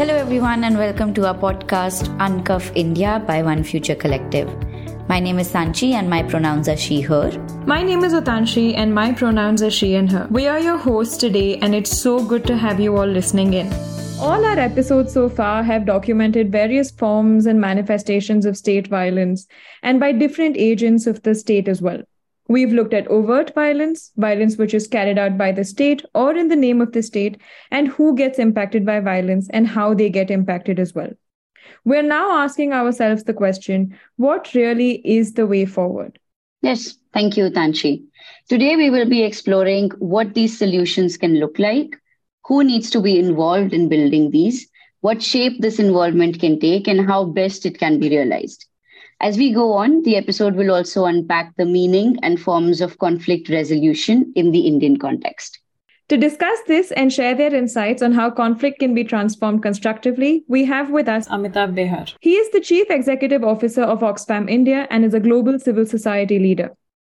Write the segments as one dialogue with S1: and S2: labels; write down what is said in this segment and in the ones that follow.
S1: Hello, everyone, and welcome to our podcast, Uncuff India by One Future Collective. My name is Sanchi, and my pronouns are she, her.
S2: My name is Utanshi, and my pronouns are she and her. We are your hosts today, and it's so good to have you all listening in. All our episodes so far have documented various forms and manifestations of state violence, and by different agents of the state as well. We've looked at overt violence, violence which is carried out by the state or in the name of the state, and who gets impacted by violence and how they get impacted as well. We're now asking ourselves the question what really is the way forward?
S3: Yes, thank you, Tanshi. Today we will be exploring what these solutions can look like, who needs to be involved in building these, what shape this involvement can take, and how best it can be realized. As we go on, the episode will also unpack the meaning and forms of conflict resolution in the Indian context.
S2: To discuss this and share their insights on how conflict can be transformed constructively, we have with us
S4: Amitabh Behar.
S2: He is the Chief Executive Officer of Oxfam India and is a global civil society leader.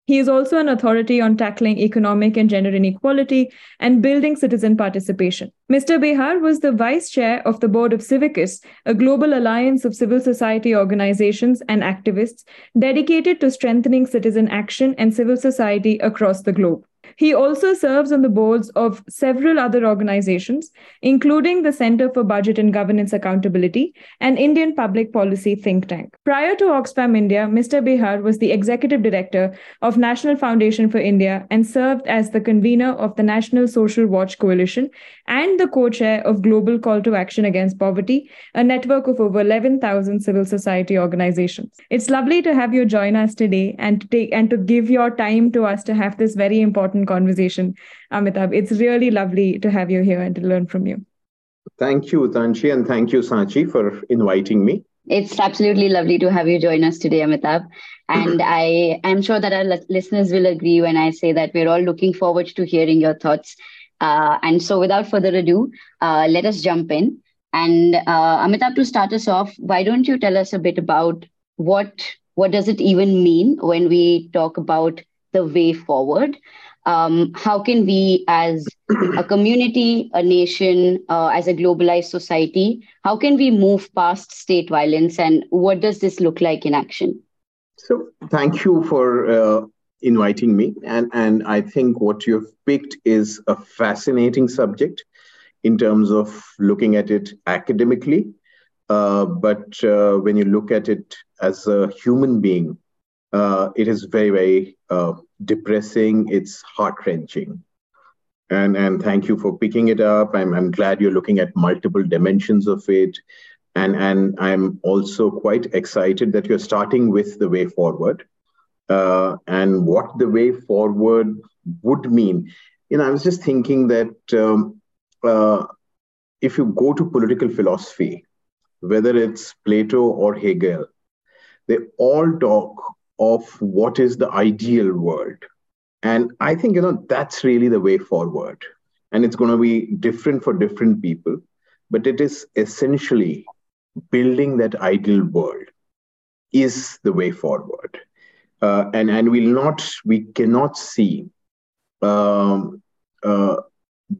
S2: He is also an authority on tackling economic and gender inequality and building citizen participation. Mr. Behar was the vice chair of the board of Civicus, a global alliance of civil society organizations and activists dedicated to strengthening citizen action and civil society across the globe. He also serves on the boards of several other organizations, including the Center for Budget and Governance Accountability, an Indian public policy think tank. Prior to Oxfam India, Mr. Behar was the executive director of National Foundation for India and served as the convener of the National Social Watch Coalition and the co chair of Global Call to Action Against Poverty, a network of over 11,000 civil society organizations. It's lovely to have you join us today and to, take, and to give your time to us to have this very important conversation, Amitabh. It's really lovely to have you here and to learn from you.
S5: Thank you, Tanshi, and thank you, Sanchi, for inviting me.
S3: It's absolutely lovely to have you join us today, Amitabh. And I am sure that our listeners will agree when I say that we're all looking forward to hearing your thoughts. Uh, and so, without further ado, uh, let us jump in. And uh, Amitabh, to start us off, why don't you tell us a bit about what what does it even mean when we talk about the way forward? Um, how can we as a community a nation uh, as a globalized society how can we move past state violence and what does this look like in action?
S5: So thank you for uh, inviting me. And and i think what you've picked is a fascinating subject in terms of looking at it academically. Uh, but uh, when you look at it as a human being uh, it is very, very uh, depressing. It's heart wrenching. And, and thank you for picking it up. I'm, I'm glad you're looking at multiple dimensions of it. And, and I'm also quite excited that you're starting with the way forward uh, and what the way forward would mean. You know, I was just thinking that um, uh, if you go to political philosophy, whether it's Plato or Hegel, they all talk of what is the ideal world. And I think, you know, that's really the way forward. And it's going to be different for different people, but it is essentially building that ideal world is the way forward. Uh, and and we'll not, we cannot see um, uh,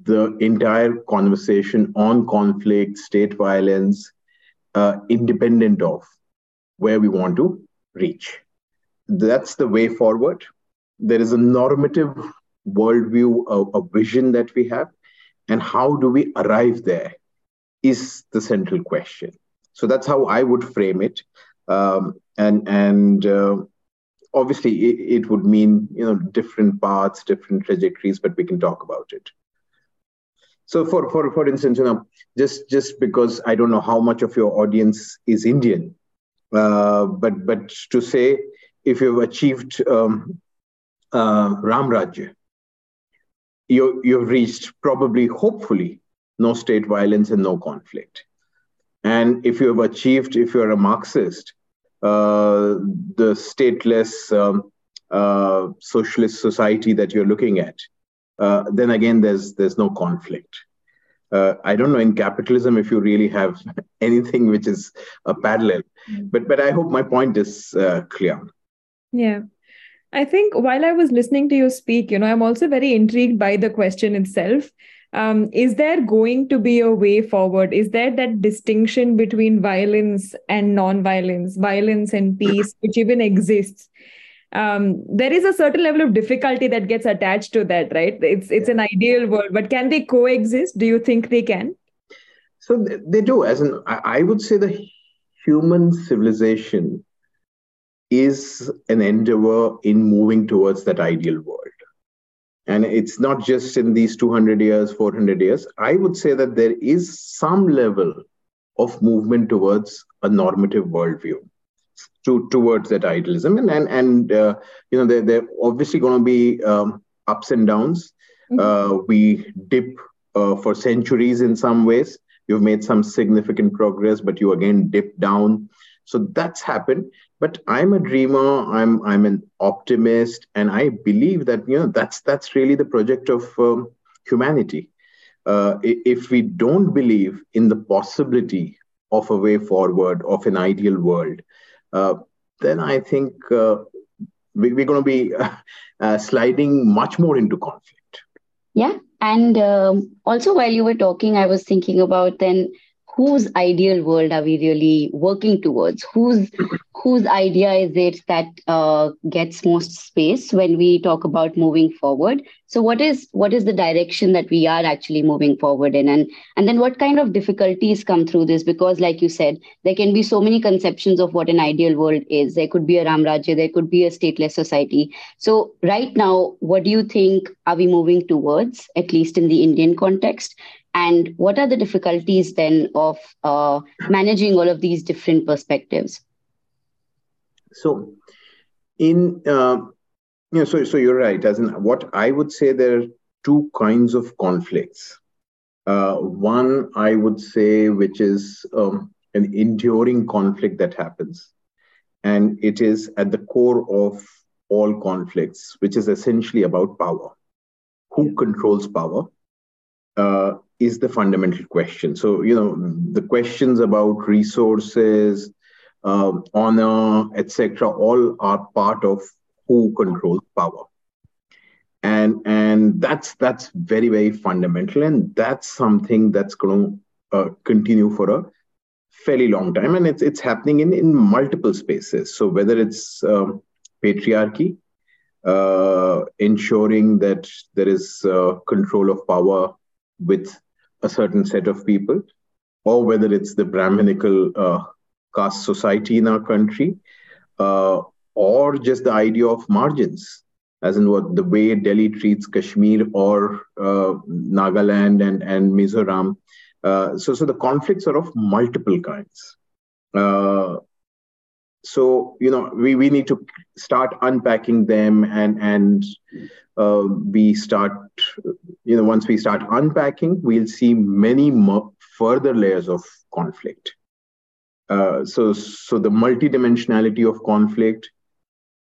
S5: the entire conversation on conflict, state violence, uh, independent of where we want to reach that's the way forward. There is a normative worldview, a, a vision that we have, and how do we arrive there is the central question. So that's how I would frame it, um, and and uh, obviously it, it would mean you know different paths, different trajectories, but we can talk about it. So for for for instance, you know, just just because I don't know how much of your audience is Indian, uh, but but to say if you've achieved um, uh, Ram Rajya, you, you've reached probably, hopefully, no state violence and no conflict. And if you have achieved, if you're a Marxist, uh, the stateless um, uh, socialist society that you're looking at, uh, then again, there's there's no conflict. Uh, I don't know in capitalism if you really have anything which is a parallel, mm. but but I hope my point is uh, clear.
S2: Yeah. I think while I was listening to you speak, you know, I'm also very intrigued by the question itself. um, is there going to be a way forward? Is there that distinction between violence and non-violence, violence and peace, which even exists? Um, there is a certain level of difficulty that gets attached to that, right? It's it's an ideal world, but can they coexist? Do you think they can?
S5: So they do. As an, I would say the human civilization is an endeavor in moving towards that ideal world. And it's not just in these 200 years, 400 years. I would say that there is some level of movement towards a normative worldview, to, towards that idealism. And, and, and uh, you know, they're, they're obviously going to be um, ups and downs. Mm-hmm. Uh, we dip uh, for centuries in some ways. You've made some significant progress, but you again dip down. So that's happened. But I'm a dreamer. I'm I'm an optimist, and I believe that you know that's that's really the project of um, humanity. Uh, if we don't believe in the possibility of a way forward, of an ideal world, uh, then I think uh, we, are going to be uh, sliding much more into conflict.
S3: Yeah, and um, also while you were talking, I was thinking about then whose ideal world are we really working towards? Whose whose idea is it that uh, gets most space when we talk about moving forward? So what is what is the direction that we are actually moving forward in? And and then what kind of difficulties come through this? Because like you said there can be so many conceptions of what an ideal world is. There could be a ram rajya there could be a stateless society. So right now what do you think are we moving towards at least in the indian context and what are the difficulties then of uh, managing all of these different perspectives?
S5: So in uh, you know so so you're right. As in what i would say there are two kinds of conflicts. Uh, one i would say which is um, an enduring conflict that happens. And it is at the core of all conflicts which is essentially about power. Who controls power? Uh, is the fundamental question. So, you know, the questions about resources, uh, honor, etc., all are part of who controls power. And, and that's that's very very fundamental and that's something that's going to uh, continue for a fairly long time and it's it's happening in in multiple spaces so whether it's um, patriarchy uh, ensuring that there is uh, control of power with a certain set of people, or whether it's the Brahminical uh, caste society in our country, uh, or just the idea of margins, as in what the way Delhi treats Kashmir or uh, Nagaland and, and Mizoram. Uh, so, so the conflicts are of multiple kinds. So you know we, we need to start unpacking them and and uh, we start you know once we start unpacking we'll see many more further layers of conflict. Uh, so so the multidimensionality of conflict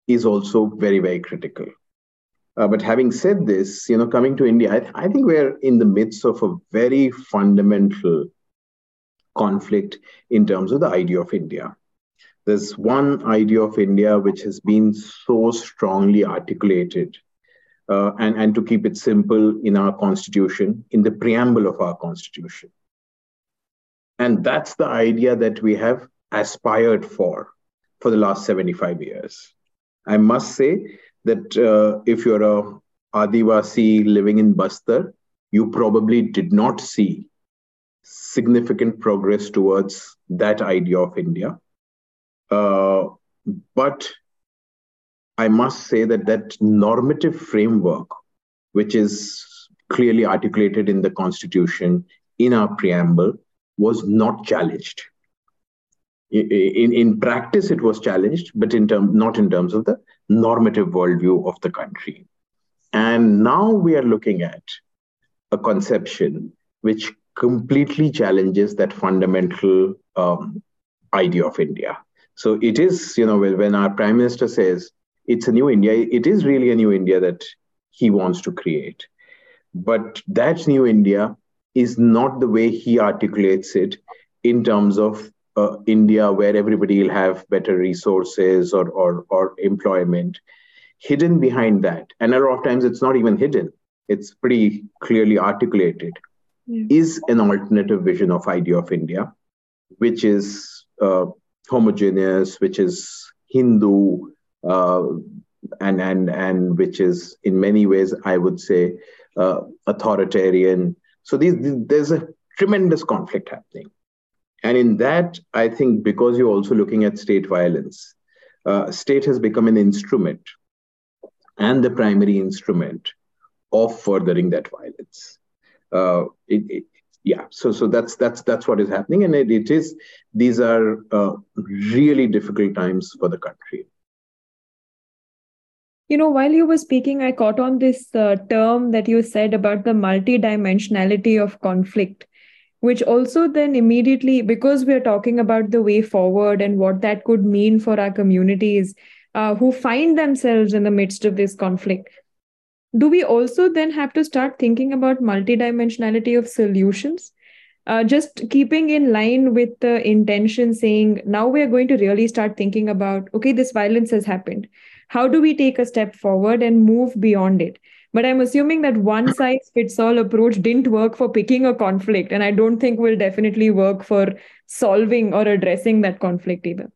S5: is also very very critical. Uh, but having said this you know coming to india I, th- I think we're in the midst of a very fundamental conflict in terms of the idea of india there's one idea of India which has been so strongly articulated, uh, and, and to keep it simple, in our constitution, in the preamble of our constitution. And that's the idea that we have aspired for for the last 75 years. I must say that uh, if you're a Adivasi living in Bastar, you probably did not see significant progress towards that idea of India. Uh, but I must say that that normative framework, which is clearly articulated in the Constitution, in our preamble, was not challenged. In, in practice, it was challenged, but in term, not in terms of the normative worldview of the country. And now we are looking at a conception which completely challenges that fundamental um, idea of India. So it is, you know, when our prime minister says it's a new India, it is really a new India that he wants to create. But that new India is not the way he articulates it in terms of uh, India, where everybody will have better resources or, or, or employment. Hidden behind that, and a lot of times it's not even hidden. it's pretty clearly articulated, yeah. is an alternative vision of idea of India, which is uh, homogeneous, which is Hindu, uh, and and and which is in many ways, I would say, uh, authoritarian. So these, there's a tremendous conflict happening, and in that, I think because you're also looking at state violence, uh, state has become an instrument and the primary instrument of furthering that violence. Uh, it, it, yeah, so so that's that's that's what is happening, and it, it is these are uh, really difficult times for the country.
S2: You know, while you were speaking, I caught on this uh, term that you said about the multidimensionality of conflict, which also then immediately, because we're talking about the way forward and what that could mean for our communities uh, who find themselves in the midst of this conflict, do we also then have to start thinking about multidimensionality of solutions? Uh, just keeping in line with the intention saying now we are going to really start thinking about okay this violence has happened. How do we take a step forward and move beyond it? But i'm assuming that one size fits all approach didn't work for picking a conflict and i don't think will definitely work for solving or addressing that conflict either.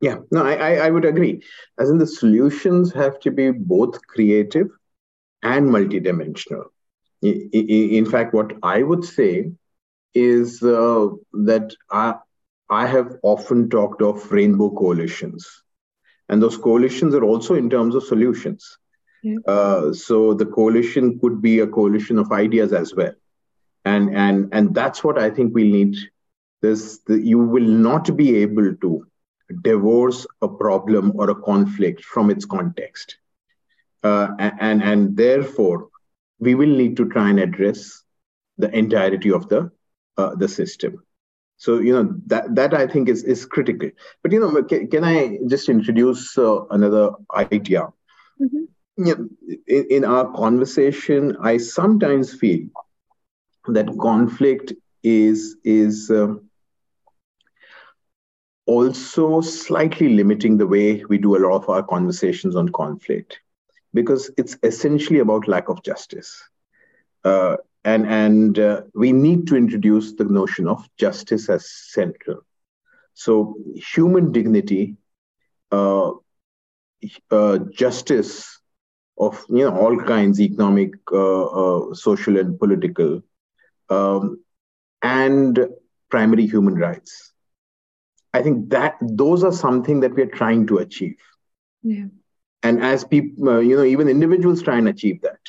S5: Yeah no i i would agree. As in the solutions have to be both creative and multidimensional. In fact, what I would say is uh, that I, I have often talked of rainbow coalitions. And those coalitions are also in terms of solutions. Yeah. Uh, so the coalition could be a coalition of ideas as well. And, and, and that's what I think we need. This, the, you will not be able to divorce a problem or a conflict from its context uh, and and therefore we will need to try and address the entirety of the uh, the system. So you know that that i think is is critical. But you know can, can i just introduce uh, another idea? Mm-hmm. you know, in, in, our conversation i sometimes feel that conflict is is uh, also slightly limiting the way we do a lot of our conversations on conflict because it's essentially about lack of justice. Uh, and and uh, we need to introduce the notion of justice as central. So, human dignity, uh, uh justice of you know all kinds, economic, uh, uh, social, and political, um, and primary human rights. I think that those are something that we are trying to achieve.
S2: Yeah
S5: and as people uh, you know even individuals try and achieve that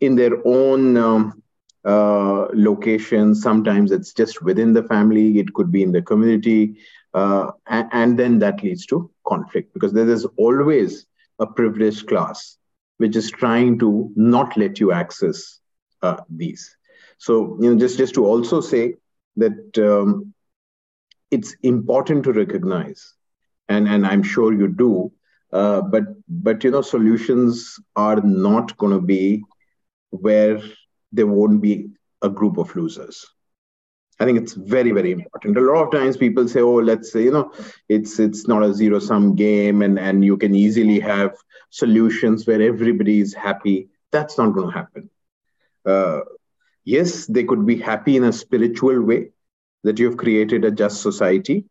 S5: in their own um, uh, locations sometimes it's just within the family. It could be in the community uh, and, and, then that leads to conflict because there is always a privileged class which is trying to not let you access uh, these. So you know just just to also say that um, it's important to recognize and and i'm sure you do uh, but but you know solutions are not going to be where there won't be a group of losers. I think it's very very important. A lot of times people say oh let's say you know it's it's not a zero sum game and and you can easily have solutions where everybody is happy. That's not going to happen. Uh, yes they could be happy in a spiritual way that you've created a just society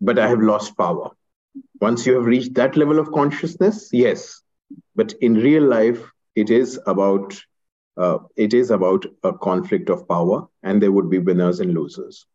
S5: but i have lost power once you have reached that level of consciousness yes but in real life it is about uh, it is about a conflict of power and there would be winners and losers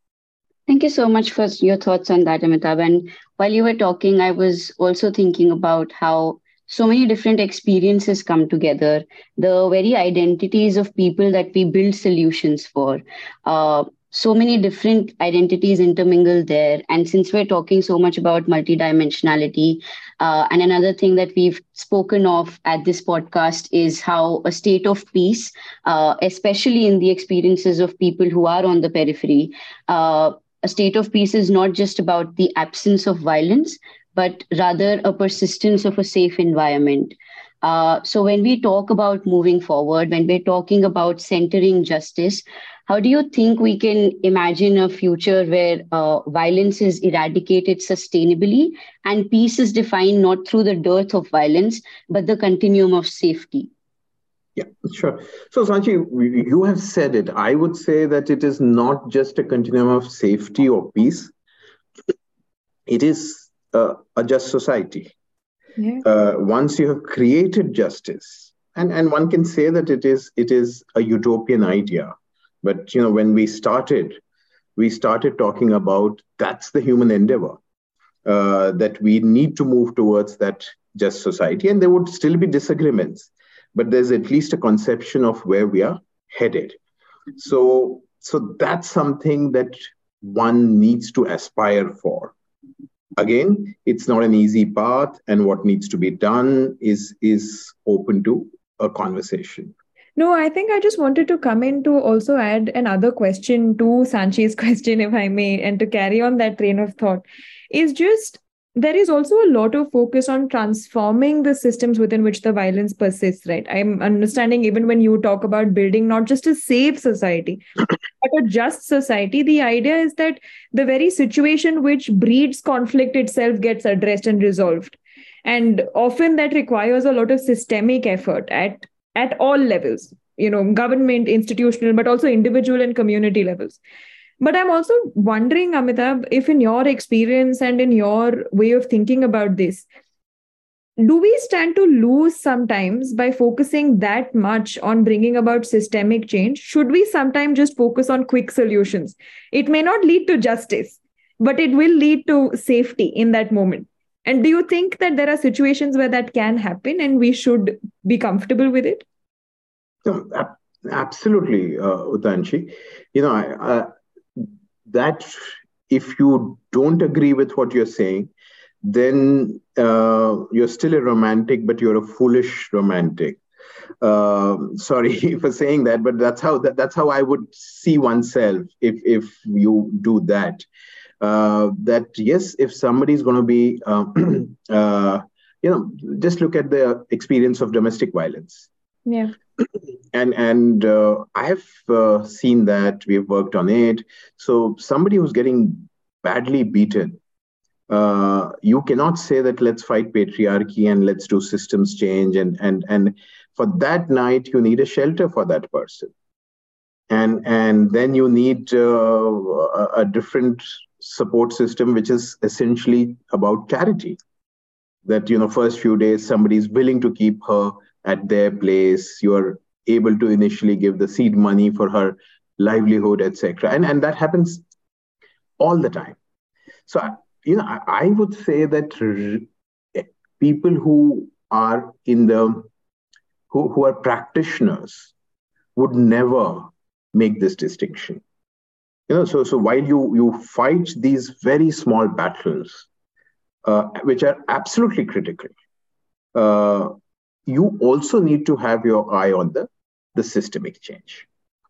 S3: Thank you so much for your thoughts on that, Amitabh. And while you were talking, I was also thinking about how so many different experiences come together, the very identities of people that we build solutions for. Uh, so many different identities intermingle there. And since we're talking so much about multidimensionality, uh, and another thing that we've spoken of at this podcast is how a state of peace, uh, especially in the experiences of people who are on the periphery, uh, a state of peace is not just about the absence of violence, but rather a persistence of a safe environment. Uh, so when we talk about moving forward, when we're talking about centering justice, how do you think we can imagine a future where uh, violence is eradicated sustainably and peace is defined not through the dearth of violence, but the continuum of safety?
S5: Yeah, sure. So, Sanchi, you have said it. I would say that it is not just a continuum of safety or peace, it is uh, a just society. Yeah. Uh, once you have created justice, and, and one can say that it is it is a utopian idea, but you know when we started, we started talking about that's the human endeavor uh, that we need to move towards that just society, and there would still be disagreements, but there's at least a conception of where we are headed. So so that's something that one needs to aspire for again it's not an easy path and what needs to be done is is open to a conversation
S2: no i think i just wanted to come in to also add another question to sanchi's question if i may and to carry on that train of thought. Is just there is also a lot of focus on transforming the systems within which the violence persists right? I'm understanding even when you talk about building not just a safe society but a just society the idea is that the very situation which breeds conflict itself gets addressed and resolved. And often that requires a lot of systemic effort at at all levels you know government institutional but also individual and community levels but I'm also wondering, Amitabh, if in your experience and in your way of thinking about this, do we stand to lose sometimes by focusing that much on bringing about systemic change? Should we sometimes just focus on quick solutions? It may not lead to justice, but it will lead to safety in that moment. And do you think that there are situations where that can happen and we should be comfortable with it?
S5: No, absolutely, uh, Utanshi. You know, I, that if you don't agree with what you're saying, then uh, you're still a romantic, but you're a foolish romantic. Uh, sorry for saying that, but that's how that, that's how I would see oneself if if you do that. Uh, that yes, if somebody is going to be, uh, uh, you know, just look at the experience of domestic violence.
S2: Yeah
S5: and and uh, I have uh, seen that we've worked on it. So somebody who's getting badly beaten, uh, you cannot say that let's fight patriarchy and let's do systems change and and and for that night you need a shelter for that person, and and then you need uh, a, a different support system which is essentially about charity. That you know, first few days somebody is willing to keep her at their place. You're able to initially give the seed money for her livelihood etc and and that happens all the time. So you know i, I would say that r- eh, people who are in the who, who are practitioners would never make this distinction you know so so while you you fight these very small battles uh, which are absolutely critical uh, you also need to have your eye on the, the systemic change.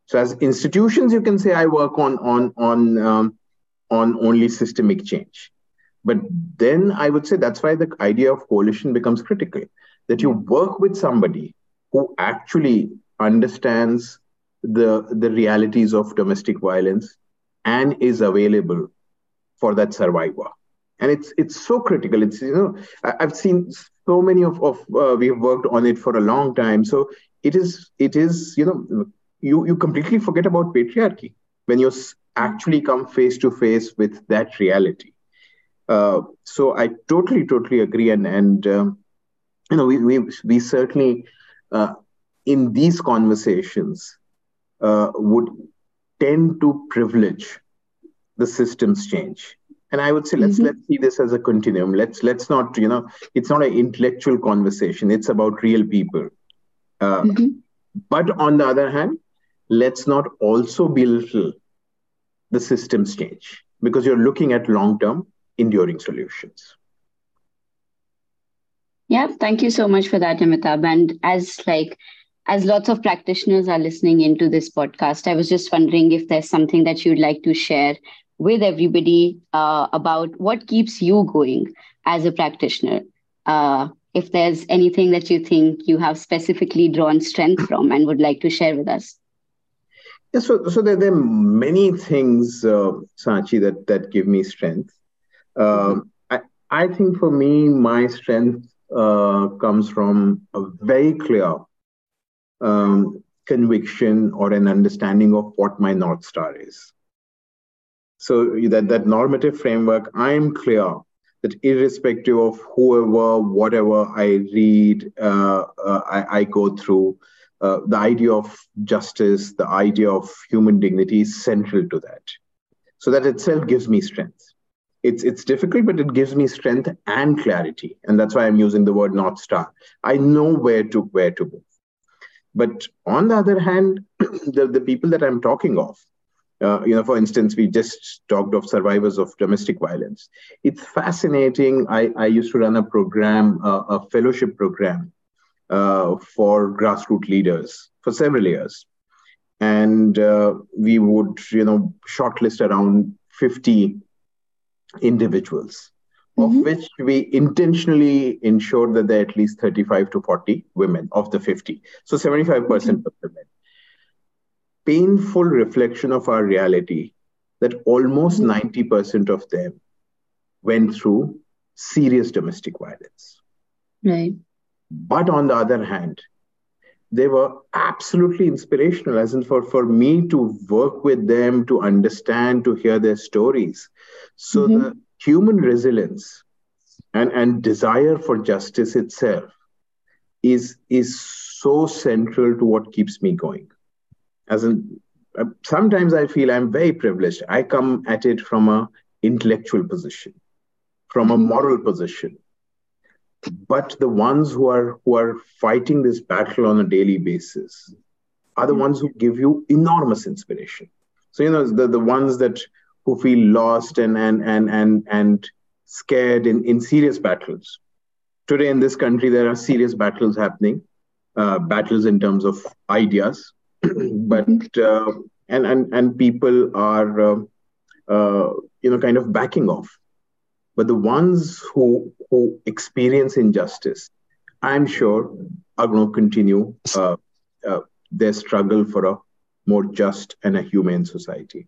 S5: So as institutions, you can say I work on on on um, on only systemic change, but then I would say that's why the idea of coalition becomes critical. That you work with somebody who actually understands the the realities of domestic violence and is available for that survivor. And it's it's so critical. It's you know i've seen so many of, of uh, we have worked on it for a long time. So it is it is you know you you completely forget about patriarchy when you actually come face to face with that reality. Uh, so i totally totally agree. And and um, you know we we, we certainly uh, in these conversations uh, would tend to privilege the systems change. And i would say let's mm-hmm. let's see this as a continuum. Let's let's not you know it's not an intellectual conversation. It's about real people. Uh, mm-hmm. but on the other hand let's not also belittle the systems change because you're looking at long term enduring solutions.
S3: Yeah thank you so much for that amitabh. And as like as lots of practitioners are listening into this podcast i was just wondering if there's something that you'd like to share with everybody uh, about what keeps you going as a practitioner. Uh, if there's anything that you think you have specifically drawn strength from and would like to share with us.
S5: Yeah, so, so there, there are many things, uh, Sanchi, that, that give me strength. Uh, I, I think for me, my strength uh, comes from a very clear um, conviction or an understanding of what my North Star is. So that, that normative framework, I'm clear that irrespective of whoever, whatever I read, uh, uh, I, I, go through, uh, the idea of justice, the idea of human dignity is central to that. So that itself gives me strength. It's, it's difficult, but it gives me strength and clarity. And that's why I'm using the word North Star. I know where to where to move. But on the other hand, the, the people that I'm talking of, uh, you know, for instance, we just talked of survivors of domestic violence. It's fascinating. I, I used to run a program, uh, a fellowship program uh, for grassroots leaders for several years. And uh, we would, you know, shortlist around 50 individuals mm-hmm. of which we intentionally ensure that there are at least 35 to 40 women of the 50. So 75% mm-hmm. of women. Painful reflection of our reality that almost mm-hmm. 90% of them went through serious domestic violence.
S3: Right.
S5: But on the other hand, they were absolutely inspirational, as in for, for me to work with them, to understand, to hear their stories. So mm-hmm. the human resilience and, and desire for justice itself is, is so central to what keeps me going. As in, uh, sometimes I feel I'm very privileged. I come at it from a intellectual position, from a moral position. But the ones who are who are fighting this battle on a daily basis are the ones who give you enormous inspiration. So you know the, the ones that who feel lost and and and and and scared in, in serious battles. Today in this country, there are serious battles happening, uh, battles in terms of ideas, but uh, and and and people are uh, uh, you know kind of backing off. But the ones who who experience injustice, I'm sure, are going to continue uh, uh, their struggle for a more just and a humane society.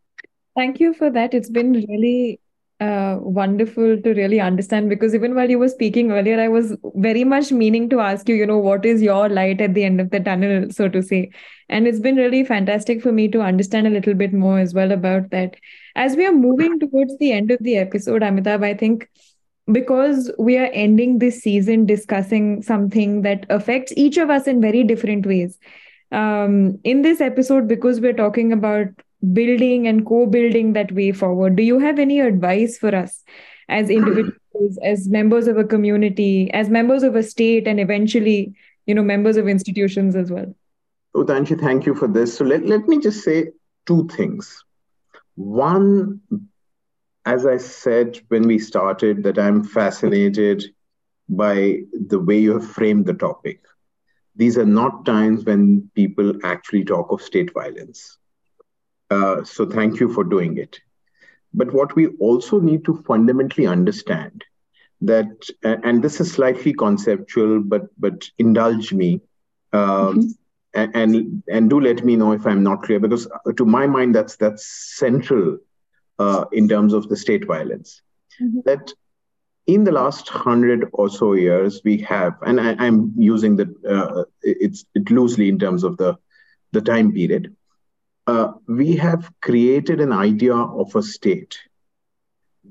S2: Thank you for that. It's been really uh, wonderful to really understand because even while you were speaking earlier, I was very much meaning to ask you, you know, what is your light at the end of the tunnel, so to say. And it's been really fantastic for me to understand a little bit more as well about that. As we are moving towards the end of the episode, Amitabh, I think because we are ending this season discussing something that affects each of us in very different ways. Um, in this episode, because we're talking about building and co-building that way forward. Do you have any advice for us as individuals as members of a community as members of a state and eventually you know members of institutions as well?
S5: Utanshi, thank you for this. So let, let me just say two things. One as i said when we started that i'm fascinated by the way you have framed the topic. These are not times when people actually talk of state violence uh, so thank you for doing it. But what we also need to fundamentally understand that, and this is slightly conceptual, but but indulge me, um, mm-hmm. and, and, and do let me know if I'm not clear, because uh, to my mind that's that's central uh, in terms of the state violence. Mm-hmm. That in the last hundred or so years we have, and I, am using the uh, it's it loosely in terms of the the time period uh, we have created an idea of a state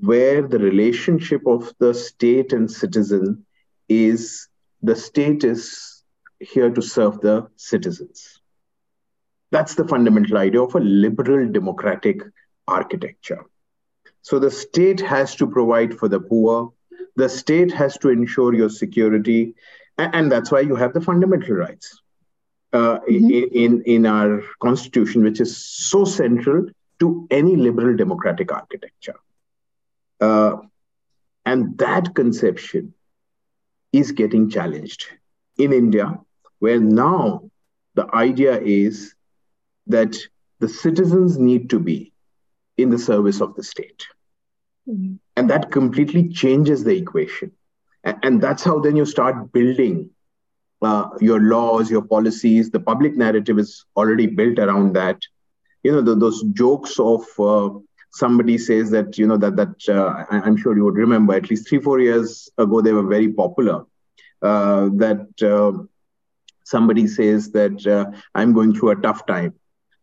S5: where the relationship of the state and citizen is the state is here to serve the citizens. That's the fundamental idea of a liberal democratic architecture. So the state has to provide for the poor, the state has to ensure your security, and, and that's why you have the fundamental rights uh, mm-hmm. in, in our constitution, which is so central to any liberal democratic architecture. Uh, and that conception is getting challenged in India, where now the idea is that the citizens need to be in the service of the state. Mm-hmm. And that completely changes the equation. And, and that's how then you start building uh, your laws, your policies, the public narrative is already built around that. You know, the, those jokes of uh, somebody says that, you know, that, that uh, I'm sure you would remember at least three, four years ago, they were very popular. Uh, that uh, somebody says that uh, I'm going through a tough time,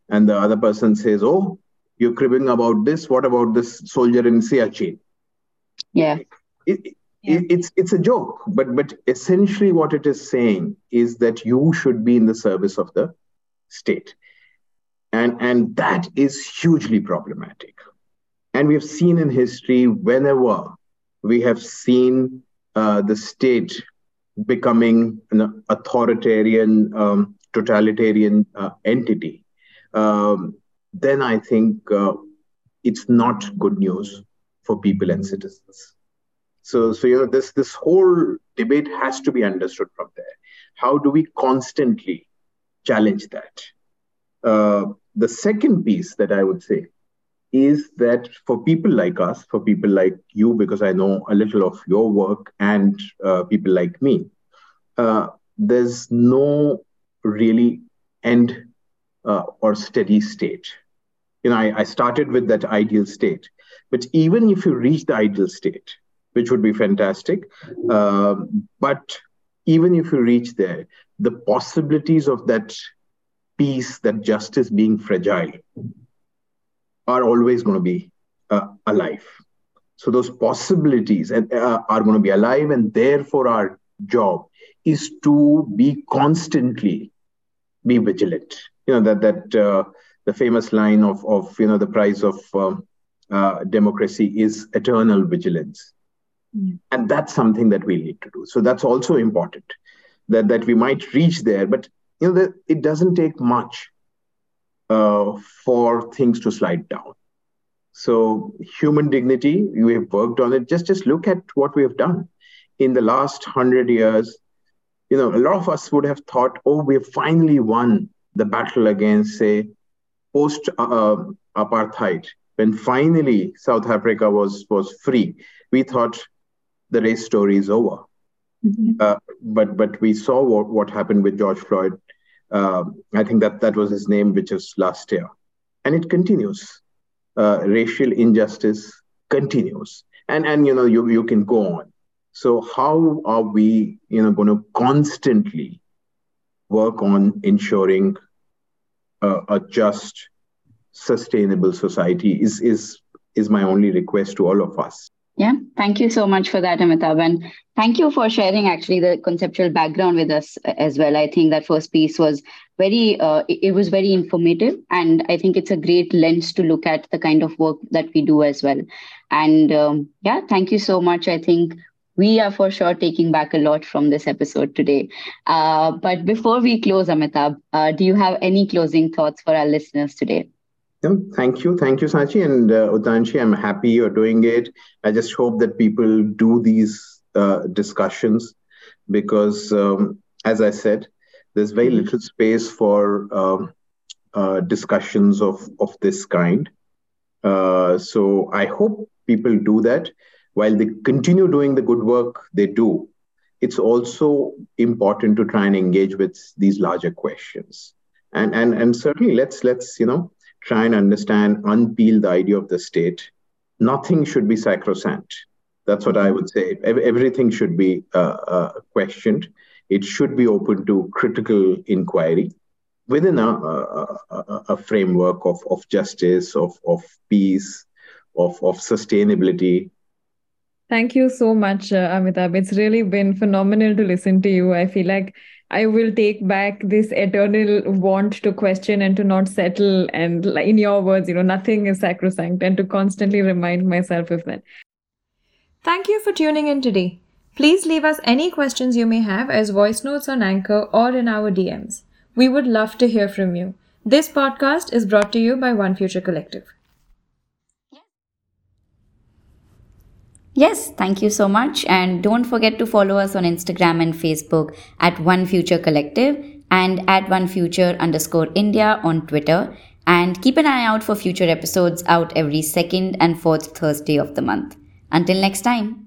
S5: and the other person says, "Oh, you're cribbing about this. What about this soldier in Siachen?"
S3: Yeah.
S5: It, yeah. It, it's it's a joke, but but essentially what it is saying is that you should be in the service of the state, and and that is hugely problematic. And we have seen in history whenever we have seen uh, the state becoming an authoritarian, um, totalitarian uh, entity, um, then I think uh, it's not good news for people and citizens. So, so you know, this this whole debate has to be understood from there. How do we constantly challenge that? Uh, the second piece that I would say is that for people like us, for people like you, because I know a little of your work and uh, people like me, uh, there's no really end uh, or steady state. You know, I, I, started with that ideal state, but even if you reach the ideal state, which would be fantastic, um, but even if you reach there, the possibilities of that peace, that justice being fragile, are always going to be uh, alive. So those possibilities and, uh, are going to be alive, and therefore our job is to be constantly be vigilant. You know that that uh, the famous line of of you know the price of um, uh, democracy is eternal vigilance, yeah. and that's something that we need to do. So that's also important that that we might reach there, but you know that it doesn't take much uh, for things to slide down. So human dignity, we have worked on it. Just just look at what we have done in the last hundred years. You know, a lot of us would have thought, oh, we have finally won the battle against, say, post uh, apartheid. When finally South Africa was was free, we thought the race story is over. Mm-hmm. Uh, but but we saw what, what happened with George Floyd uh, I think that that was his name, which was last year, and it continues. Uh, racial injustice continues, and and you know you you can go on. So how are we you know going to constantly work on ensuring uh, a just, sustainable society? Is is is my only request to all of us.
S3: Thank you so much for that, Amitabh. And thank you for sharing actually the conceptual background with us as well. I think that first piece was very, uh, it was very informative. And I think it's a great lens to look at the kind of work that we do as well. And um, yeah, thank you so much. I think we are for sure taking back a lot from this episode today. Uh, but before we close, Amitabh, uh, do you have any closing thoughts for our listeners today?
S5: Thank you. Thank you, Sachi. And uh, Utanshi, I'm happy you're doing it. I just hope that people do these uh, discussions because, um, as I said, there's very mm-hmm. little space for um, uh, discussions of, of this kind. Uh, so I hope people do that while they continue doing the good work they do. It's also important to try and engage with these larger questions. And, and, and certainly let's let's you know try and understand, unpeel the idea of the state. Nothing should be sacrosanct. That's what I would say. Everything should be uh, uh, questioned. It should be open to critical inquiry within a, a, a framework of, of justice, of, of peace, of, of sustainability.
S2: Thank you so much, uh, Amitabh. It's really been phenomenal to listen to you. I feel like I will take back this eternal want to question and to not settle. And in your words, you know, nothing is sacrosanct, and to constantly remind myself of that. Thank you for tuning in today. Please leave us any questions you may have as voice notes on Anchor or in our DMs. We would love to hear from you. This podcast is brought to you by One Future Collective.
S1: Yes, thank you so much. And don't forget to follow us on Instagram and Facebook at One Future Collective and at One Future underscore India on Twitter. And keep an eye out for future episodes out every second and fourth Thursday of the month. Until next time.